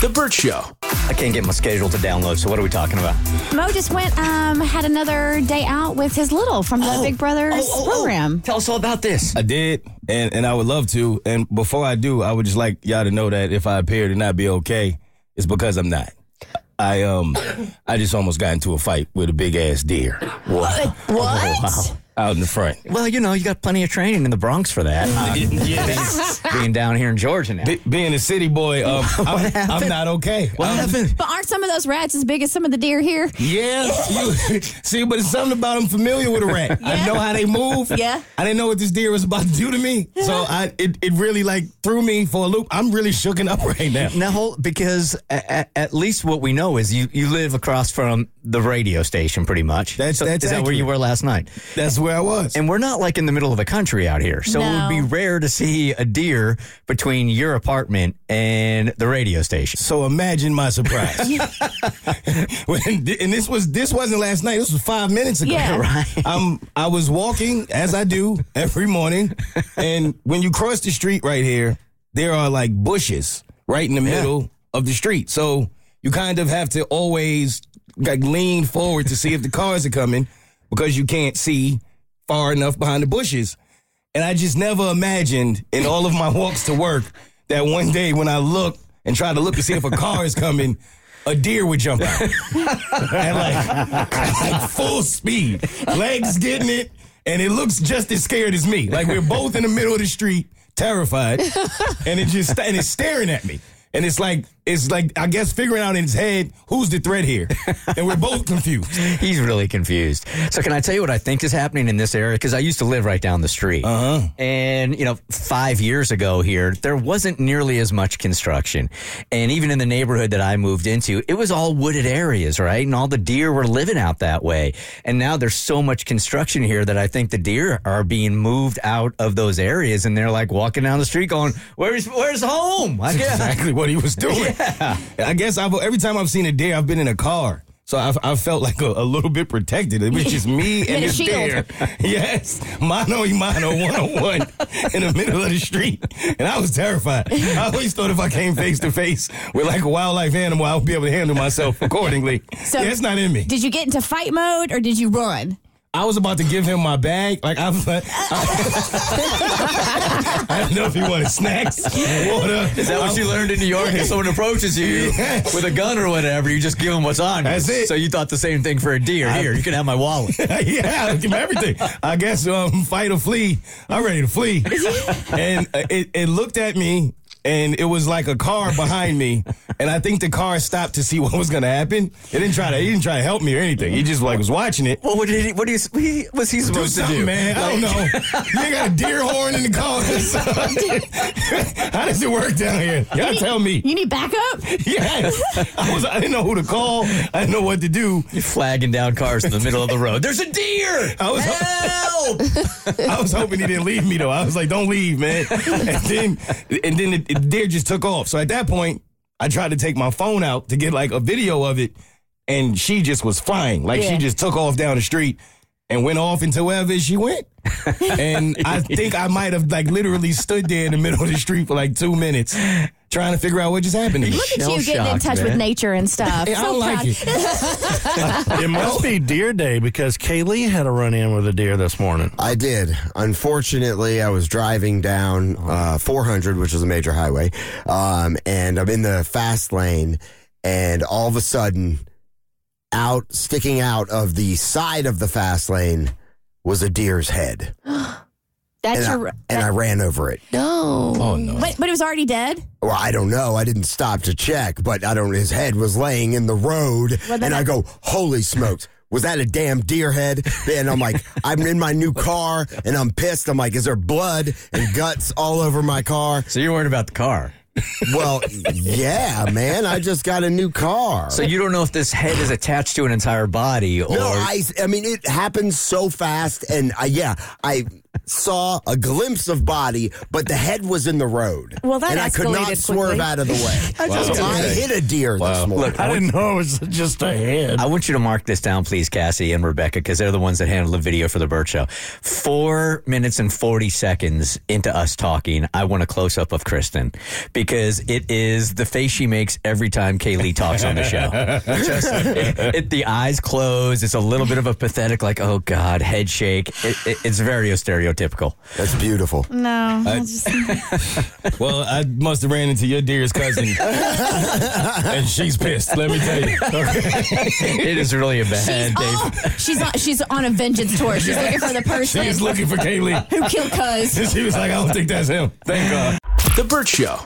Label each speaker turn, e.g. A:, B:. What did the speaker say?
A: The Bert Show.
B: I can't get my schedule to download, so what are we talking about?
C: Mo just went, um, had another day out with his little from the Big Brothers
B: Oh, oh, oh.
C: program.
B: Tell us all about this.
D: I did, and, and I would love to. And before I do, I would just like y'all to know that if I appear to not be okay, it's because I'm not. I um I just almost got into a fight with a big ass deer.
C: What?
D: Wow. Out in the front.
B: Well, you know, you got plenty of training in the Bronx for that. Uh,
D: Yes.
B: being down here in Georgia now.
D: Be- being a city boy, um, I'm,
B: happened?
D: I'm not okay.
B: What
D: Um,
B: happened?
C: But aren't some of those rats as big as some of the deer here?
D: Yeah, you see, but it's something about I'm familiar with a rat. I know how they move.
C: Yeah.
D: I didn't know what this deer was about to do to me, so I it, it really like threw me for a loop. I'm really shooken up right now.
B: Now, hold, because a, a, at least what we know is you, you live across from the radio station, pretty much.
D: That's-
B: So
D: that's
B: is that where you were last night?
D: That's where I was.
B: And we're not like in the middle of the country out here, so it would be rare to see a deer between your apartment and the radio station.
D: So imagine my surprise. when, and this was this wasn't last night. This was five minutes ago.
C: Yeah.
B: Right.
D: Um, I was walking as I do every morning, and when you cross the street right here, there are like bushes right in the middle of the street. So you kind of have to always like lean forward to see if the cars are coming because you can't see far enough behind the bushes. And I just never imagined in all of my walks to work that one day when I look and try to look to see if a car is coming, a deer would jump out. at like, like full speed. Legs getting it. And it looks just as scared as me. Like we're both in the middle of the street, terrified. And it just and it's staring at me. And it's like it's like I guess figuring out in his head who's the threat here. And we're both confused.
B: He's really confused. So, can I tell you what I think is happening in this area? Because I used to live right down the street.
D: Uh-huh.
B: And, you know, five years ago here, there wasn't nearly as much construction. And even in the neighborhood that I moved into, it was all wooded areas, right? And all the deer were living out that way. And now there's so much construction here that I think the deer are being moved out of those areas. And they're like walking down the street going, Where's, where's home? I
D: That's
B: guess.
D: exactly what he was doing. I guess I've, every time I've seen a deer, I've been in a car. So I've, I felt like a, a little bit protected. It was just me and
C: a
D: this deer. Yes. Mano y mano, one on one in the middle of the street. And I was terrified. I always thought if I came face to face with like a wildlife animal, I would be able to handle myself accordingly.
C: So-
D: yeah, it's not in me.
C: Did you get into fight mode or did you run?
D: I was about to give him my bag. Like I, I, I didn't know if he wanted snacks, water.
B: Is that what you learned in New York? If someone approaches you with a gun or whatever, you just give them what's on. you.
D: That's it.
B: So you thought the same thing for a deer. Here, you can have my wallet.
D: yeah, I'll give him everything. I guess um, fight or flee. I'm ready to flee. and uh, it, it looked at me, and it was like a car behind me, and I think the car stopped to see what was going to happen. It didn't try to. He didn't try to help me or anything. He just like was watching it.
B: Well, what did he? What is? What he- what's he
D: Do
B: supposed to do?
D: man. I don't know. You ain't got a deer horn in the car. How does it work down here? Y'all tell me.
C: You need backup?
D: Yes. I was. I didn't know who to call. I didn't know what to do.
B: You're flagging down cars in the middle of the road. There's a deer.
D: I was-
B: Help!
D: I was hoping he didn't leave me though. I was like, "Don't leave, man." And then, and then the, the deer just took off. So at that point, I tried to take my phone out to get like a video of it, and she just was flying. Like she just took off down the street and went off into wherever she went. and I think I might have like literally stood there in the middle of the street for like two minutes trying to figure out what just happened to me.
C: Look at you getting in
B: Shell-shocked,
C: touch with nature and stuff.
D: I
C: so
D: don't like it.
E: It must be deer day because Kaylee had a run in with a deer this morning.
F: I did. Unfortunately, I was driving down uh, 400, which is a major highway, um, and I'm in the fast lane, and all of a sudden, out sticking out of the side of the fast lane was a deer's head,
C: That's
F: and, I,
C: your.
F: and I ran over it.
C: no.
D: Oh no.
C: But, but it was already dead?
F: Well, I don't know. I didn't stop to check, but I don't. His head was laying in the road,
C: Well,
F: and I
C: I-
F: go, "Holy smokes!" Was that a damn deer head? And I'm like, I'm in my new car, and I'm pissed. I'm like, is there blood and guts all over my car?
B: So you're worried about the car.
F: Well, yeah, man. I just got a new car.
B: So you don't know if this head is attached to an entire body or.
F: no, I, I mean, it happens so fast, and I, yeah, I saw a glimpse of body, but the head was in the road.
A: Well, that
F: and I could not
A: escalated
F: swerve out of the way.
E: just
F: so I hit a deer this morning.
E: I didn't know it was just a head.
B: I want you to mark this down, please, Cassie and Rebecca, because they're the ones that handle the video for the Bert Show. Four minutes and 40 seconds into us talking, I want a close up of Kristen because it is the face she makes every time Kaylee talks on the show. Just, it, it- the eyes closed. It's a little bit of a pathetic, like, oh God, head shake. It, it, it's very stereotypical.
F: That's beautiful.
C: No, I just,
D: Well, I must have ran into your dearest cousin, and she's pissed. Let me tell you.
B: It is really a bad day.
C: oh, she's on, she's on a vengeance tour. She's looking for the person
D: She's looking for Kaylee.
C: who killed Cuz.
D: She was like, I don't think that's him. Thank God.
G: The Bert Show.